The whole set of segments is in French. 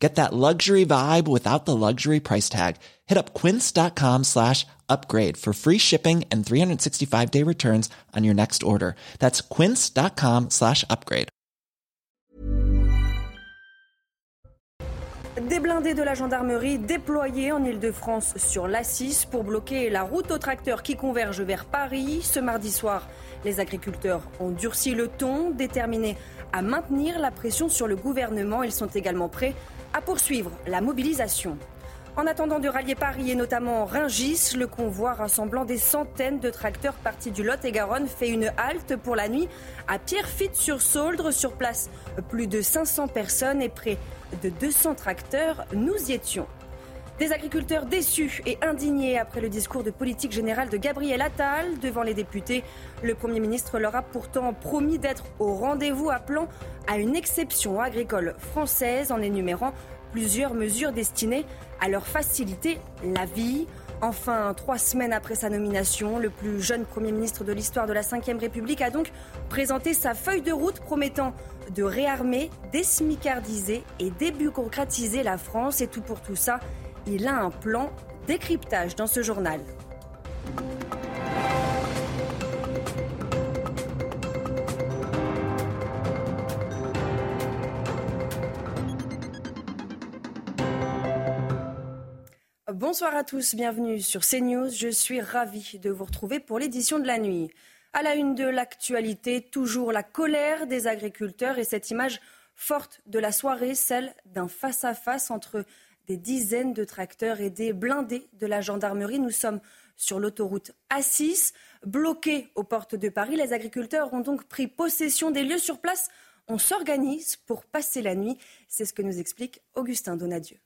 Get that luxury vibe without the luxury price tag. Hit up quince.com slash upgrade for free shipping and 365 day returns on your next order. That's quince.com slash upgrade. Des blindés de la gendarmerie déployés en Ile-de-France sur l'A6 pour bloquer la route aux tracteurs qui converge vers Paris. Ce mardi soir, les agriculteurs ont durci le ton, déterminés à maintenir la pression sur le gouvernement. Ils sont également prêts à poursuivre la mobilisation. En attendant de rallier Paris et notamment Ringis, le convoi rassemblant des centaines de tracteurs partis du Lot-et-Garonne fait une halte pour la nuit à Pierrefitte-sur-Sauldre. Sur place, plus de 500 personnes et près de 200 tracteurs. Nous y étions. Des agriculteurs déçus et indignés après le discours de politique générale de Gabriel Attal devant les députés. Le Premier ministre leur a pourtant promis d'être au rendez-vous appelant à une exception agricole française en énumérant plusieurs mesures destinées à leur faciliter la vie. Enfin, trois semaines après sa nomination, le plus jeune Premier ministre de l'histoire de la Ve République a donc présenté sa feuille de route promettant de réarmer, désmicardiser et débureaucratiser la France. Et tout pour tout ça, il a un plan décryptage dans ce journal. Bonsoir à tous, bienvenue sur CNews. Je suis ravie de vous retrouver pour l'édition de la nuit. À la une de l'actualité, toujours la colère des agriculteurs et cette image forte de la soirée, celle d'un face-à-face entre des dizaines de tracteurs et des blindés de la gendarmerie. Nous sommes sur l'autoroute A6, bloqués aux portes de Paris. Les agriculteurs ont donc pris possession des lieux sur place. On s'organise pour passer la nuit. C'est ce que nous explique Augustin Donadieu.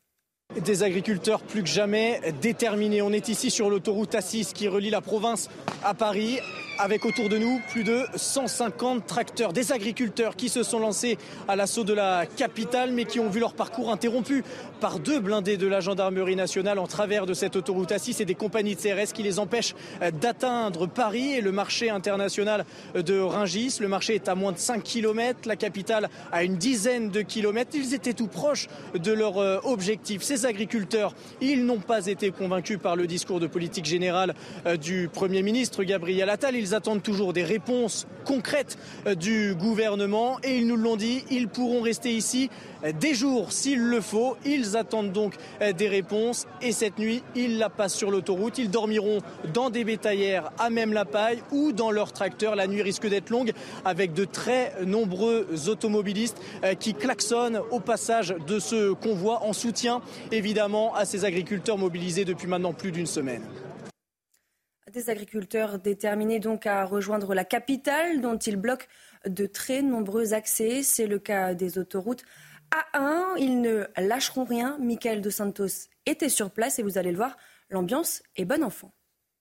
Des agriculteurs plus que jamais déterminés. On est ici sur l'autoroute A6 qui relie la province à Paris avec autour de nous plus de 150 tracteurs, des agriculteurs qui se sont lancés à l'assaut de la capitale mais qui ont vu leur parcours interrompu par deux blindés de la gendarmerie nationale en travers de cette autoroute A6 et des compagnies de CRS qui les empêchent d'atteindre Paris et le marché international de Ringis. Le marché est à moins de 5 km, la capitale à une dizaine de kilomètres. Ils étaient tout proches de leur euh, objectif. Ces agriculteurs, ils n'ont pas été convaincus par le discours de politique générale euh, du Premier ministre Gabriel Attal. Attendent toujours des réponses concrètes euh, du gouvernement et ils nous l'ont dit, ils pourront rester ici euh, des jours s'il le faut. Ils attendent donc euh, des réponses et cette nuit, ils la passent sur l'autoroute. Ils dormiront dans des bétaillères à même la paille ou dans leur tracteur. La nuit risque d'être longue avec de très nombreux automobilistes qui klaxonnent au passage de ce convoi en soutien évidemment à ces agriculteurs mobilisés depuis maintenant plus d'une semaine. Des agriculteurs déterminés donc à rejoindre la capitale dont ils bloquent de très nombreux accès. C'est le cas des autoroutes A1. Ils ne lâcheront rien. Michael Dos Santos était sur place et vous allez le voir, l'ambiance est bonne enfant.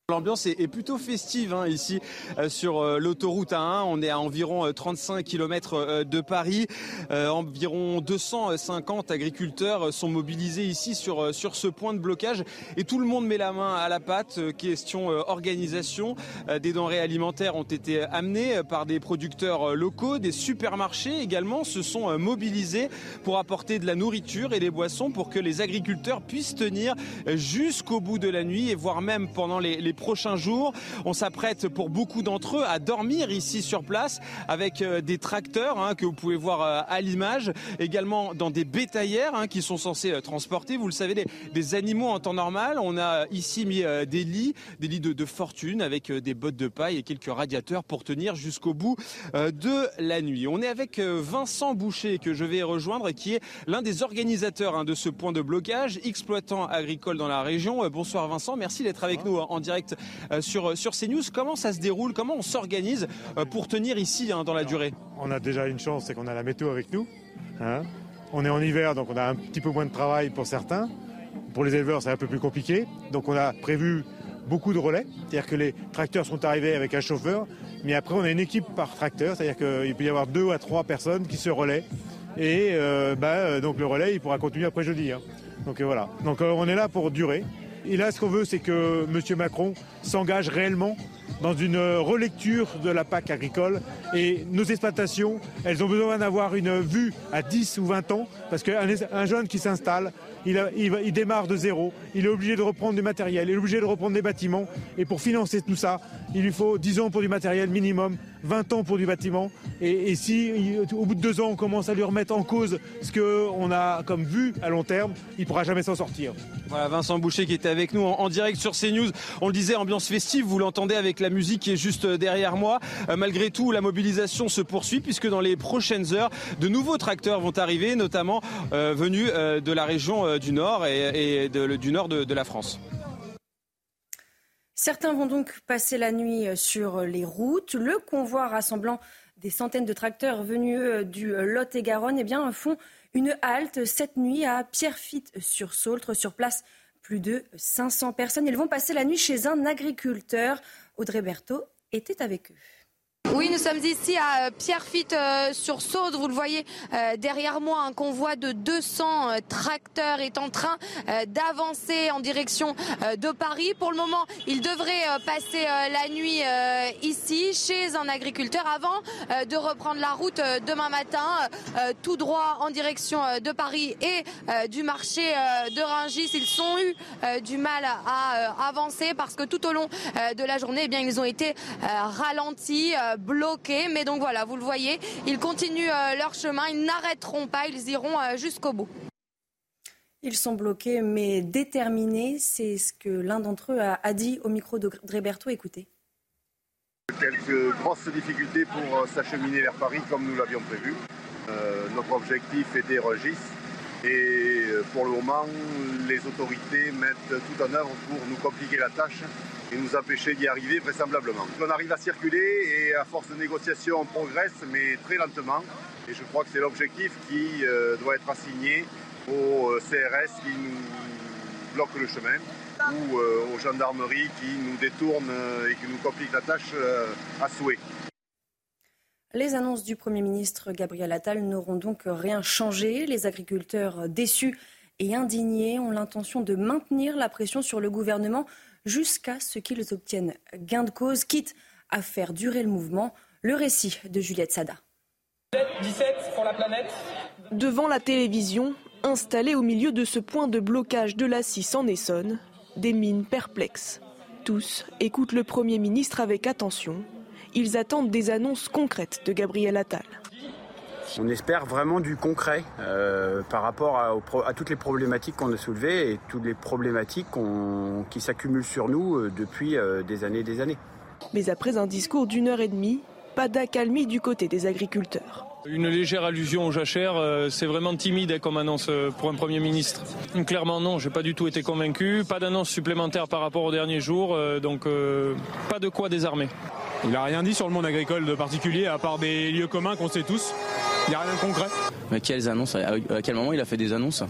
L'ambiance est, plutôt festive hein, ici euh, sur euh, l'autoroute A1. On est à environ 35 euh, km de Paris. environ 250 agriculteurs sont mobilisés ici sur, sur ce point de blocage et tout le monde met la main à la pâte. question organisation. des denrées alimentaires ont été amenées par des producteurs locaux. Des supermarchés également se sont mobilisés pour apporter de la nourriture et des boissons pour que les agriculteurs puissent tenir jusqu'au bout de la nuit et voire même pendant les, les prochains jours. On s'apprête pour beaucoup d'entre eux à dormir ici sur place avec euh, des tracteurs hein, que vous pouvez voir euh, à l'image, également dans des bétaillères hein, qui sont censés euh, transporter, vous le savez, des, animaux en temps normal. On a ici mis des lits, des lits de, fortune avec des bottes de paille et quelques radiateurs pour tenir jusqu'au bout de la nuit. On est avec Vincent Boucher que je vais rejoindre qui est l'un des organisateurs hein, de ce point de blocage, exploitant agricole dans la région. Bonsoir Vincent, merci d'être avec nous en direct euh, sur, sur CNews. Comment ça se déroule? Comment on s'organise euh, pour tenir ici hein, dans la durée? On a déjà une chance, c'est qu'on a la météo avec nous. Hein. on est en hiver, donc on a un petit peu moins de travail pour certains. Pour les éleveurs, c'est un peu plus compliqué. Donc on a prévu beaucoup de relais, c'est-à-dire que les tracteurs sont arrivés avec un chauffeur Mais après, on a une équipe par tracteur, c'est-à-dire qu'il peut y avoir deux à trois personnes qui se relaient. Et euh, bah, euh, donc le relais, il pourra continuer après jeudi. Hein. Donc euh, voilà. Donc on est là pour durer. Et là, ce qu'on veut, c'est que M. Macron s'engage réellement dans une relecture de la PAC agricole. Et nos exploitations, elles ont besoin d'avoir une vue à 10 ou 20 ans, parce qu'un jeune qui s'installe, il, démarre de zéro, il est obligé de reprendre du matériel, il est obligé de reprendre des bâtiments. Et pour financer tout ça, il lui faut 10 ans pour du matériel minimum, 20 ans pour du bâtiment. Et, si au bout de deux ans, on commence à lui remettre en cause ce qu'on a comme vue à long terme, il ne pourra jamais s'en sortir. Voilà, Vincent Boucher qui était avec nous en, direct sur CNews. On le disait, ambiance festive, vous l'entendez avec la musique qui est juste derrière moi. Euh, malgré tout, la mobilisation se poursuit puisque dans les prochaines heures, de nouveaux tracteurs vont arriver, notamment euh, venus euh, de la région du Nord et, du Nord de la France. Certains vont donc passer la nuit sur les routes. Le convoi rassemblant des centaines de tracteurs venus euh, du Lot-et-Garonne eh bien, font une halte cette nuit à Pierrefitte-sur-Saultre. Sur place, plus de 500 personnes. Ils vont passer la nuit chez un agriculteur. Audrey Berthaud était avec eux. Oui, nous sommes ici à euh, sur Saude. Vous le voyez euh, derrière moi, un convoi de 200 euh, tracteurs est en train d'avancer en direction de Paris. Pour le moment, il devrait passer la nuit ici chez un agriculteur avant de reprendre la route demain matin tout droit en direction de Paris et du marché de Rungis. Ils ont eu du mal à avancer parce que tout au long de la journée, eh bien, ils ont été ralentis bloqués. Mais donc voilà, vous le voyez, ils continuent euh, leur chemin, ils n'arrêteront pas, ils iront euh, jusqu'au bout. Ils sont bloqués mais déterminés. C'est ce que l'un d'entre eux a, dit au micro de Dréberto. Écoutez. Quelques grosses difficultés pour euh, s'acheminer vers Paris comme nous l'avions prévu. notre objectif était Regis et pour le moment les autorités mettent tout en œuvre pour nous compliquer la tâche et nous empêcher d'y arriver vraisemblablement. On arrive à circuler et à force de négociation on progresse mais très lentement et je crois que c'est l'objectif qui euh, doit être assigné au euh, CRS qui nous bloque le chemin ou euh, aux gendarmeries qui nous détournent et qui nous compliquent la tâche à souhait. Les annonces du Premier ministre Gabriel Attal n'auront donc rien changé. Les agriculteurs déçus et indignés ont l'intention de maintenir la pression sur le gouvernement jusqu'à ce qu'ils obtiennent gain de cause, quitte à faire durer le mouvement. Le récit de Juliette Sada. 17 pour la planète. Devant la télévision, installée au milieu de ce point de blocage de la 6 en Essonne, des mines perplexes. Tous écoutent le Premier ministre avec attention. Ils attendent des annonces concrètes de Gabriel Attal. On espère vraiment du concret euh, par rapport à, toutes les problématiques qu'on a soulevées et toutes les problématiques qui s'accumulent sur nous euh, depuis euh, des années et des années. Mais après un discours d'une heure et demie, pas d'accalmie du côté des agriculteurs. Une légère allusion aux jachères, c'est vraiment timide comme annonce pour un Premier ministre. Clairement non, j'ai pas du tout été convaincu. Pas d'annonce supplémentaire par rapport aux derniers jours, donc pas de quoi désarmer. Il n'a rien dit sur le monde agricole de particulier, à part des lieux communs qu'on sait tous. Il n'y a rien de concret. Mais quelles annonces À quel moment il a fait des annonces?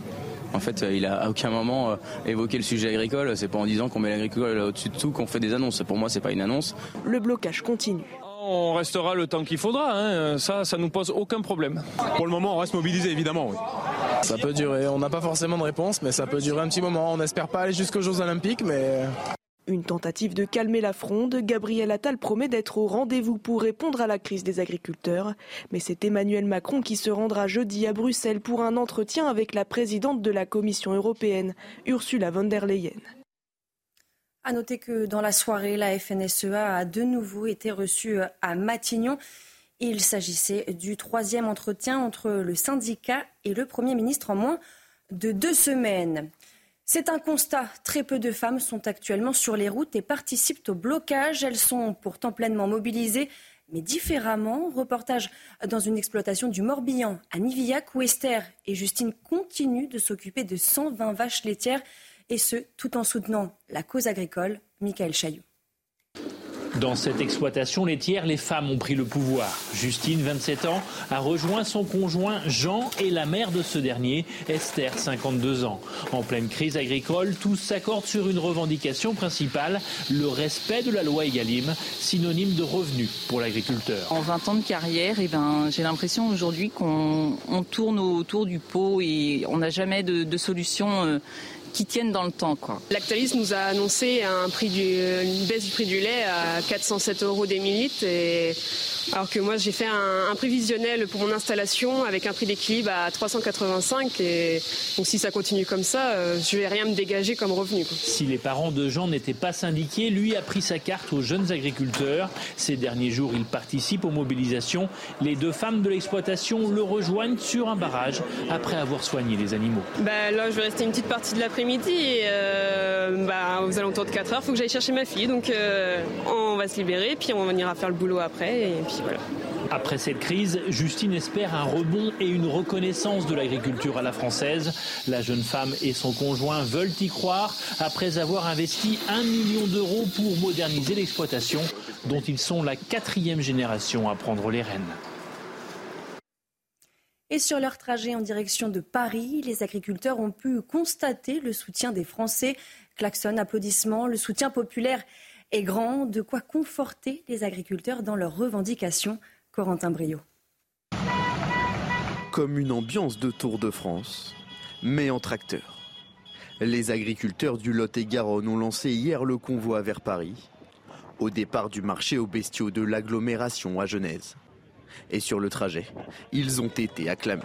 En fait, il a à aucun moment euh, évoqué le sujet agricole. C'est pas en disant qu'on met l'agricole au-dessus de tout qu'on fait des annonces. Pour moi, c'est pas une annonce. Le blocage continue. On restera le temps qu'il faudra. Hein. Ça, ça nous pose aucun problème. Pour le moment, on reste mobilisé, évidemment. Oui. Ça peut durer. On n'a pas forcément de réponse, mais ça peut durer un petit moment. On n'espère pas aller jusqu'aux Jeux Olympiques, mais une tentative de calmer la fronde, Gabriel Attal promet d'être au rendez-vous pour répondre à la crise des agriculteurs. Mais c'est Emmanuel Macron qui se rendra jeudi à Bruxelles pour un entretien avec la présidente de la Commission européenne, Ursula von der Leyen. À noter que dans la soirée, la FNSEA a de nouveau été reçue à Matignon. Il s'agissait du troisième entretien entre le syndicat et le Premier ministre en moins de deux semaines. C'est un constat. Très peu de femmes sont actuellement sur les routes et participent au blocage. Elles sont pourtant pleinement mobilisées, mais différemment. Reportage dans une exploitation du Morbihan à Nivillac où Esther et Justine continuent de s'occuper de 120 vaches laitières et ce, tout en soutenant la cause agricole. Michael Chailloux. Dans cette exploitation laitière, les femmes ont pris le pouvoir. Justine, 27 ans, a rejoint son conjoint Jean et la mère de ce dernier, Esther, 52 ans. En pleine crise agricole, tous s'accordent sur une revendication principale, le respect de la loi Egalim, synonyme de revenus pour l'agriculteur. En 20 ans de carrière, eh ben, j'ai l'impression aujourd'hui qu'on tourne autour du pot et on n'a jamais de, de solution. Euh, qui tiennent dans le temps. Lactalis nous a annoncé un prix du, une baisse du prix du lait à 407 euros des millilitres, et, alors que moi j'ai fait un, prévisionnel pour mon installation avec un prix d'équilibre à 385. Et donc si ça continue comme ça, euh, je vais rien me dégager comme revenu. Si les parents de Jean n'étaient pas syndiqués, lui a pris sa carte aux jeunes agriculteurs. Ces derniers jours, il participe aux mobilisations. Les deux femmes de l'exploitation le rejoignent sur un barrage après avoir soigné les animaux. Bah, là, je vais rester une petite partie de l'après midi et euh, bah, aux alentours de 4 heures, il faut que j'aille chercher ma fille. Donc euh, on va se libérer, puis on ira faire le boulot après. Et puis voilà. Après cette crise, Justine espère un rebond et une reconnaissance de l'agriculture à la française. La jeune femme et son conjoint veulent y croire après avoir investi un million d'euros pour moderniser l'exploitation dont ils sont la quatrième génération à prendre les rênes. Et sur leur trajet en direction de Paris, les agriculteurs ont pu constater le soutien des Français. Klaxon, applaudissements, le soutien populaire est grand, de quoi conforter les agriculteurs dans leurs revendications. Corentin Brio. Comme une ambiance de Tour de France, mais en tracteur. Les agriculteurs du Lot-et-Garonne ont lancé hier le convoi vers Paris, au départ du marché aux bestiaux de l'agglomération à Genèse et sur le trajet, ils ont été acclamés.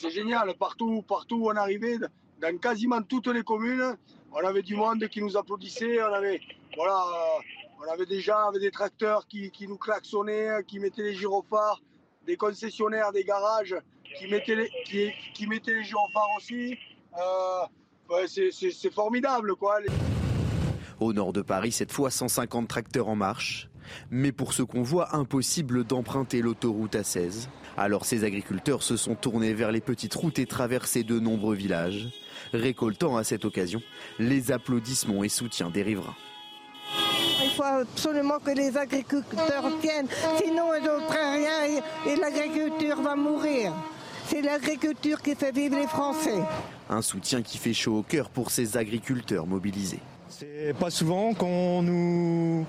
C'est génial, partout, partout où on arrivait, dans quasiment toutes les communes, on avait du monde qui nous applaudissait, on avait, voilà, on avait des gens avec des tracteurs qui, nous klaxonnaient, qui mettaient les gyrophares, des concessionnaires, des garages qui mettaient les, qui, mettaient les gyrophares aussi. Euh, c'est formidable, quoi. Au nord de Paris, cette fois 150 tracteurs en marche. Mais pour ce convoi, impossible d'emprunter l'autoroute A16. Alors ces agriculteurs se sont tournés vers les petites routes et traversé de nombreux villages, récoltant à cette occasion les applaudissements et soutiens des riverains. Il faut absolument que les agriculteurs tiennent, sinon ils n'ont rien et l'agriculture va mourir. C'est l'agriculture qui fait vivre les Français. Un soutien qui fait chaud au cœur pour ces agriculteurs mobilisés. C'est pas souvent qu'on nous,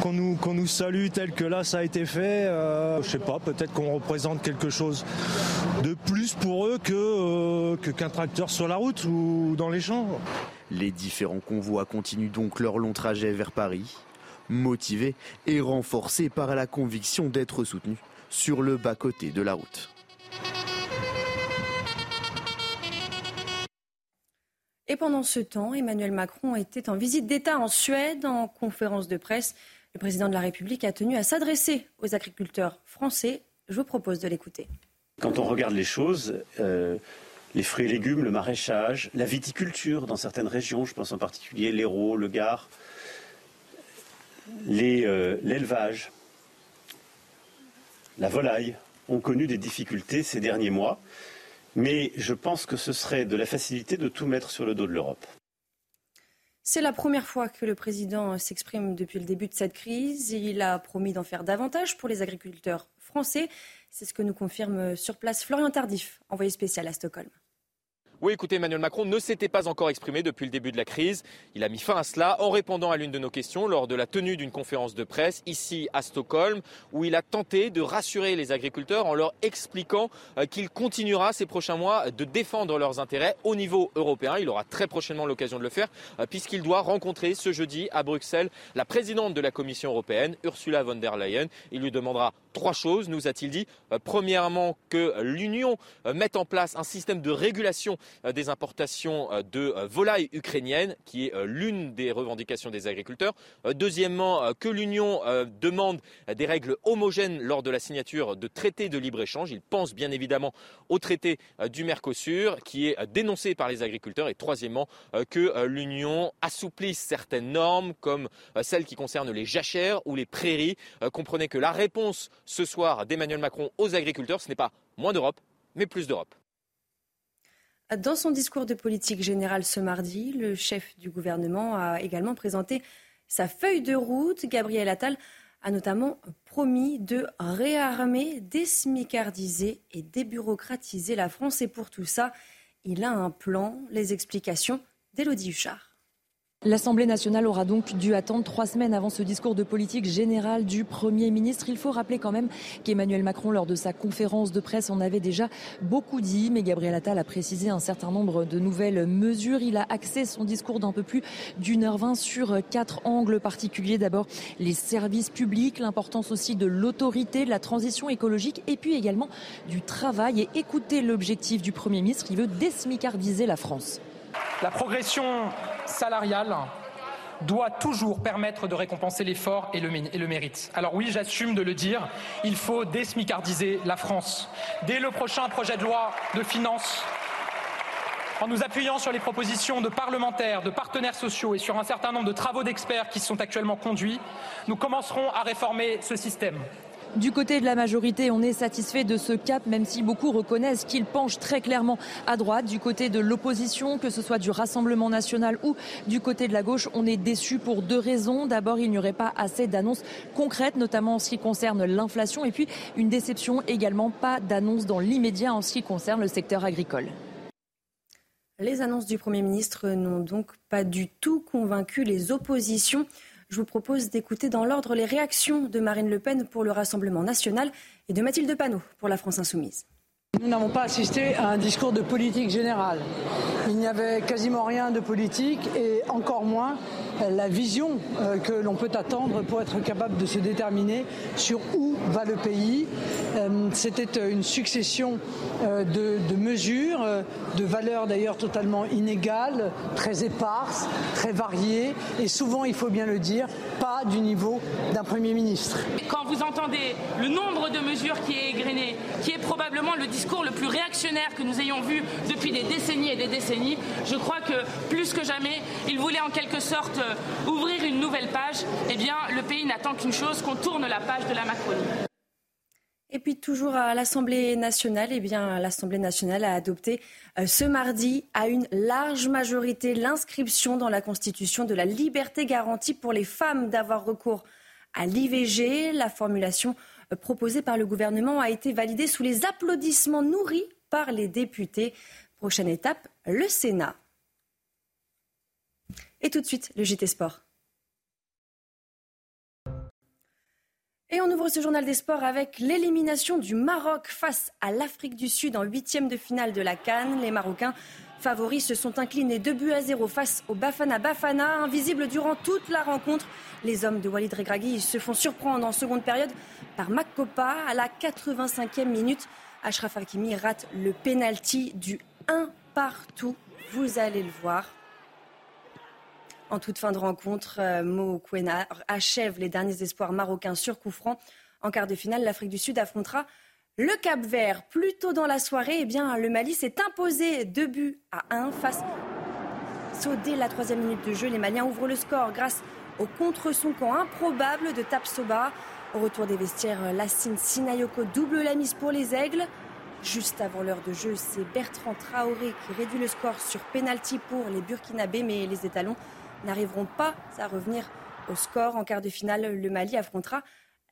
qu'on nous, qu'on nous salue tel que là ça a été fait. Euh, je sais pas, peut-être qu'on représente quelque chose de plus pour eux euh, que qu'un tracteur sur la route ou dans les champs. Les différents convois continuent donc leur long trajet vers Paris, motivés et renforcés par la conviction d'être soutenus sur le bas-côté de la route. Et pendant ce temps, Emmanuel Macron était en visite d'État en Suède, en conférence de presse. Le président de la République a tenu à s'adresser aux agriculteurs français. Je vous propose de l'écouter. Quand on regarde les choses, euh, les fruits et légumes, le maraîchage, la viticulture dans certaines régions, je pense en particulier l'Hérault, le Gard, euh, l'élevage, la volaille, ont connu des difficultés ces derniers mois. Mais je pense que ce serait de la facilité de tout mettre sur le dos de l'Europe. C'est la première fois que le président s'exprime depuis le début de cette crise. Il a promis d'en faire davantage pour les agriculteurs français. C'est ce que nous confirme sur place Florian Tardif, envoyé spécial à Stockholm. Oui, écoutez, Emmanuel Macron ne s'était pas encore exprimé depuis le début de la crise. Il a mis fin à cela en répondant à l'une de nos questions lors de la tenue d'une conférence de presse ici à Stockholm, où il a tenté de rassurer les agriculteurs en leur expliquant euh, qu'il continuera ces prochains mois de défendre leurs intérêts au niveau européen. Il aura très prochainement l'occasion de le faire, euh, puisqu'il doit rencontrer ce jeudi à Bruxelles la présidente de la Commission européenne, Ursula von der Leyen. Il lui demandera trois choses, nous a-t-il dit. Euh, premièrement, que l'Union mette en place un système de régulation euh, des importations euh, de euh, volailles ukrainiennes, qui est l'une des revendications des agriculteurs. Deuxièmement, que l'Union demande des règles homogènes lors de la signature de traités de libre-échange. Il pense bien évidemment au traité du Mercosur, qui est dénoncé par les agriculteurs. Et troisièmement, que l'Union assouplisse certaines normes, comme celles qui concernent les jachères ou les prairies. Comprenez que la réponse ce soir d'Emmanuel Macron aux agriculteurs, ce n'est pas moins d'Europe, mais plus d'Europe. Dans son discours de politique générale ce mardi, le chef du gouvernement a également présenté sa feuille de route. Gabriel Attal a notamment promis de réarmer, désmicardiser et débureaucratiser la France. Et pour tout ça, il a un plan. Les explications d'Élodie Huchard. L'Assemblée nationale aura donc dû attendre trois semaines avant ce discours de politique générale du Premier ministre. Il faut rappeler quand même qu'Emmanuel Macron, lors de sa conférence de presse, en avait déjà beaucoup dit, mais Gabriel Attal a précisé un certain nombre de nouvelles mesures. Il a axé son discours d'un peu plus d'une heure vingt sur quatre angles particuliers. D'abord, les services publics, l'importance aussi de l'autorité, de la transition écologique et puis également du travail. Et écoutez l'objectif du Premier ministre, il veut désmicardiser la France. La progression salariale doit toujours permettre de récompenser l'effort et, et le, mérite. Alors oui, j'assume de le dire, il faut désmicardiser la France. Dès le prochain projet de loi de finances, en nous appuyant sur les propositions de parlementaires, de partenaires sociaux et sur un certain nombre de travaux d'experts qui sont actuellement conduits, nous commencerons à réformer ce système. Du côté de la majorité, on est satisfait de ce cap, même si beaucoup reconnaissent qu'il penche très clairement à droite. Du côté de l'opposition, que ce soit du Rassemblement national ou du côté de la gauche, on est déçu pour deux raisons. D'abord, il n'y aurait pas assez d'annonces concrètes, notamment en ce qui concerne l'inflation. Et puis, une déception également, pas d'annonces dans l'immédiat en ce qui concerne le secteur agricole. Les annonces du Premier ministre n'ont donc pas du tout convaincu les oppositions. Je vous propose d'écouter dans l'ordre les réactions de Marine Le Pen pour le Rassemblement national et de Mathilde Panot pour la France insoumise. Nous n'avons pas assisté à un discours de politique générale. Il n'y avait quasiment rien de politique et encore moins la vision euh, que l'on peut attendre pour être capable de se déterminer sur où va le pays. Euh, c'était une succession euh, de, mesures, de valeurs d'ailleurs totalement inégales, très éparses, très variées et souvent, il faut bien le dire, du niveau d'un Premier ministre. Quand vous entendez le nombre de mesures qui est égrené, qui est probablement le discours le plus réactionnaire que nous ayons vu depuis des décennies et des décennies, je crois que plus que jamais, il voulait en quelque sorte euh, ouvrir une nouvelle page. Eh bien, le pays n'attend qu'une chose, qu'on tourne la page de la Macronie. Et puis toujours à l'Assemblée nationale, eh bien l'Assemblée nationale a adopté euh, ce mardi à une large majorité l'inscription dans la Constitution de la liberté garantie pour les femmes d'avoir recours à l'IVG. La formulation euh, proposée par le gouvernement a été validée sous les applaudissements nourris par les députés. Prochaine étape, le Sénat. Et tout de suite, le JT Sport. Et on ouvre ce journal des sports avec l'élimination du Maroc face à l'Afrique du Sud en huitième de finale de la Cannes. Les Marocains favoris se sont inclinés 2 buts à 0 face au Bafana Bafana, invisible durant toute la rencontre. Les hommes de Walid Regragui se font surprendre en seconde période par Makopa à la 85e minute. Ashraf Hakimi rate le penalty du 1 partout. Vous allez le voir. En toute fin de rencontre, euh, Mo Kwena achève les derniers espoirs marocains sur coup. En quart de finale, l'Afrique du Sud affrontera le Cap Vert. Plus tôt dans la soirée, eh bien, le Mali s'est imposé 2 buts à 1 face. Dès la troisième minute de jeu, les Maliens ouvrent le score grâce au contre-son camp improbable de Tapsoba. Au retour des vestiaires, Lassine Sinayoko double la mise pour les Aigles. Juste avant l'heure de jeu, c'est Bertrand Traoré qui réduit le score sur pénalty pour les Burkinabés, mais les étalons n'arriveront pas à revenir au score. En quart de finale, le Mali affrontera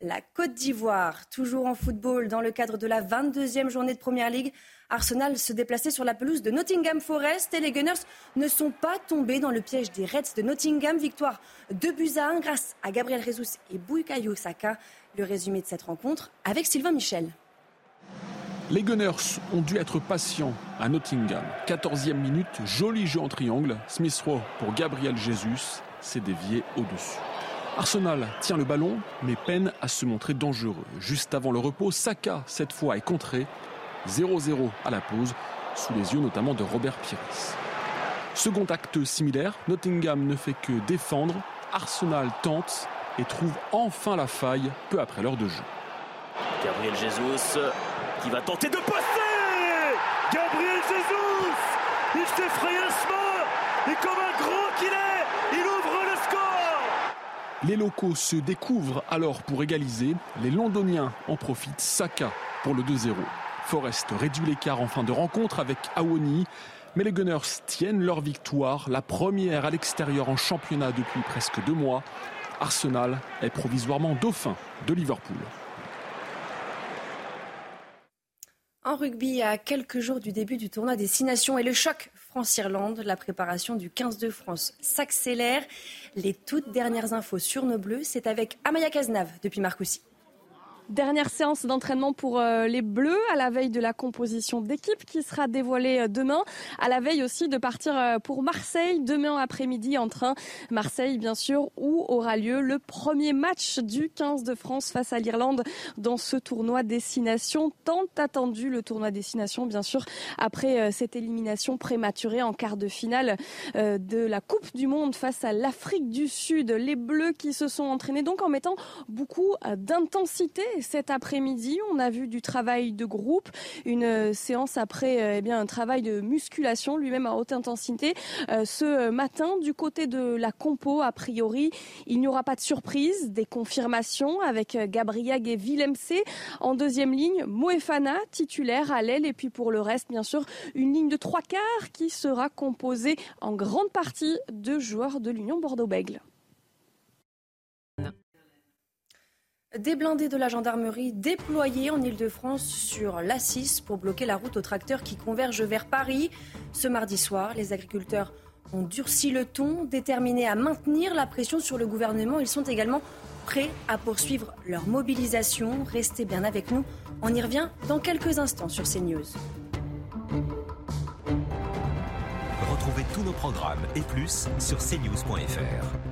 la Côte d'Ivoire. Toujours en football, dans le cadre de la 22e journée de Première Ligue, Arsenal se déplaçait sur la pelouse de Nottingham Forest et les Gunners ne sont pas tombés dans le piège des Reds de Nottingham. Victoire 2 buts à 1 grâce à Gabriel Jesus et Bukayo Saka. Le résumé de cette rencontre avec Sylvain Michel. Les Gunners ont dû être patients à Nottingham. 14e minute, joli jeu en triangle. Smith Rowe pour Gabriel Jesus s'est dévié au-dessus. Arsenal tient le ballon, mais peine à se montrer dangereux. Juste avant le repos, Saka, cette fois, est contré. 0-0 à la pause, sous les yeux notamment de Robert Pires. Second acte similaire, Nottingham ne fait que défendre. Arsenal tente et trouve enfin la faille peu après l'heure de jeu. Gabriel Jesus qui va tenter de passer Gabriel Jesus Il s'est frayé un chemin Et comme un gros qu'il est, il ouvre le score Les locaux se découvrent alors pour égaliser. Les Londoniens en profitent. Saka pour le 2-0. Forest réduit l'écart en fin de rencontre avec Awoni. Mais les Gunners tiennent leur victoire, la première à l'extérieur en championnat depuis presque deux mois. Arsenal est provisoirement dauphin de Liverpool. En rugby, à quelques jours du début du tournoi des Six Nations et le choc France-Irlande, la préparation du 15 de France s'accélère. Les toutes dernières infos sur nos bleus, c'est avec Amaya Cazenave depuis Marcoussis. Dernière séance d'entraînement pour euh, les Bleus à la veille de la composition d'équipe qui sera dévoilée euh, demain. À la veille aussi de partir euh, pour Marseille demain après-midi en train. Marseille, bien sûr, où aura lieu le premier match du 15 de France face à l'Irlande dans ce tournoi Destination tant attendu. Le tournoi Destination, bien sûr, après cette élimination prématurée en quart de finale de la Coupe du Monde face à l'Afrique du Sud. Les Bleus qui se sont entraînés donc en mettant beaucoup d'intensité cet après-midi. On a vu du travail de groupe, une euh, séance après euh, eh bien, un travail de musculation, lui-même à haute intensité. Euh, ce matin, du côté de la compo, a priori, il n'y aura pas de surprise, des confirmations avec Gabriel et Villemc en deuxième ligne, Moefana titulaire à l'aile et puis pour le reste, bien sûr, une ligne de trois quarts qui sera composée en grande partie de joueurs de l'Union Bordeaux-Bègle. Des blindés de la gendarmerie déployés en Ile-de-France sur l'A6 pour bloquer la route aux tracteurs qui convergent vers Paris. Ce mardi soir, les agriculteurs ont durci le ton, déterminés à maintenir la pression sur le gouvernement. Ils sont également prêts à poursuivre leur mobilisation. Restez bien avec nous. On y revient dans quelques instants sur CNews. Retrouvez tous nos programmes et plus sur cnews.fr.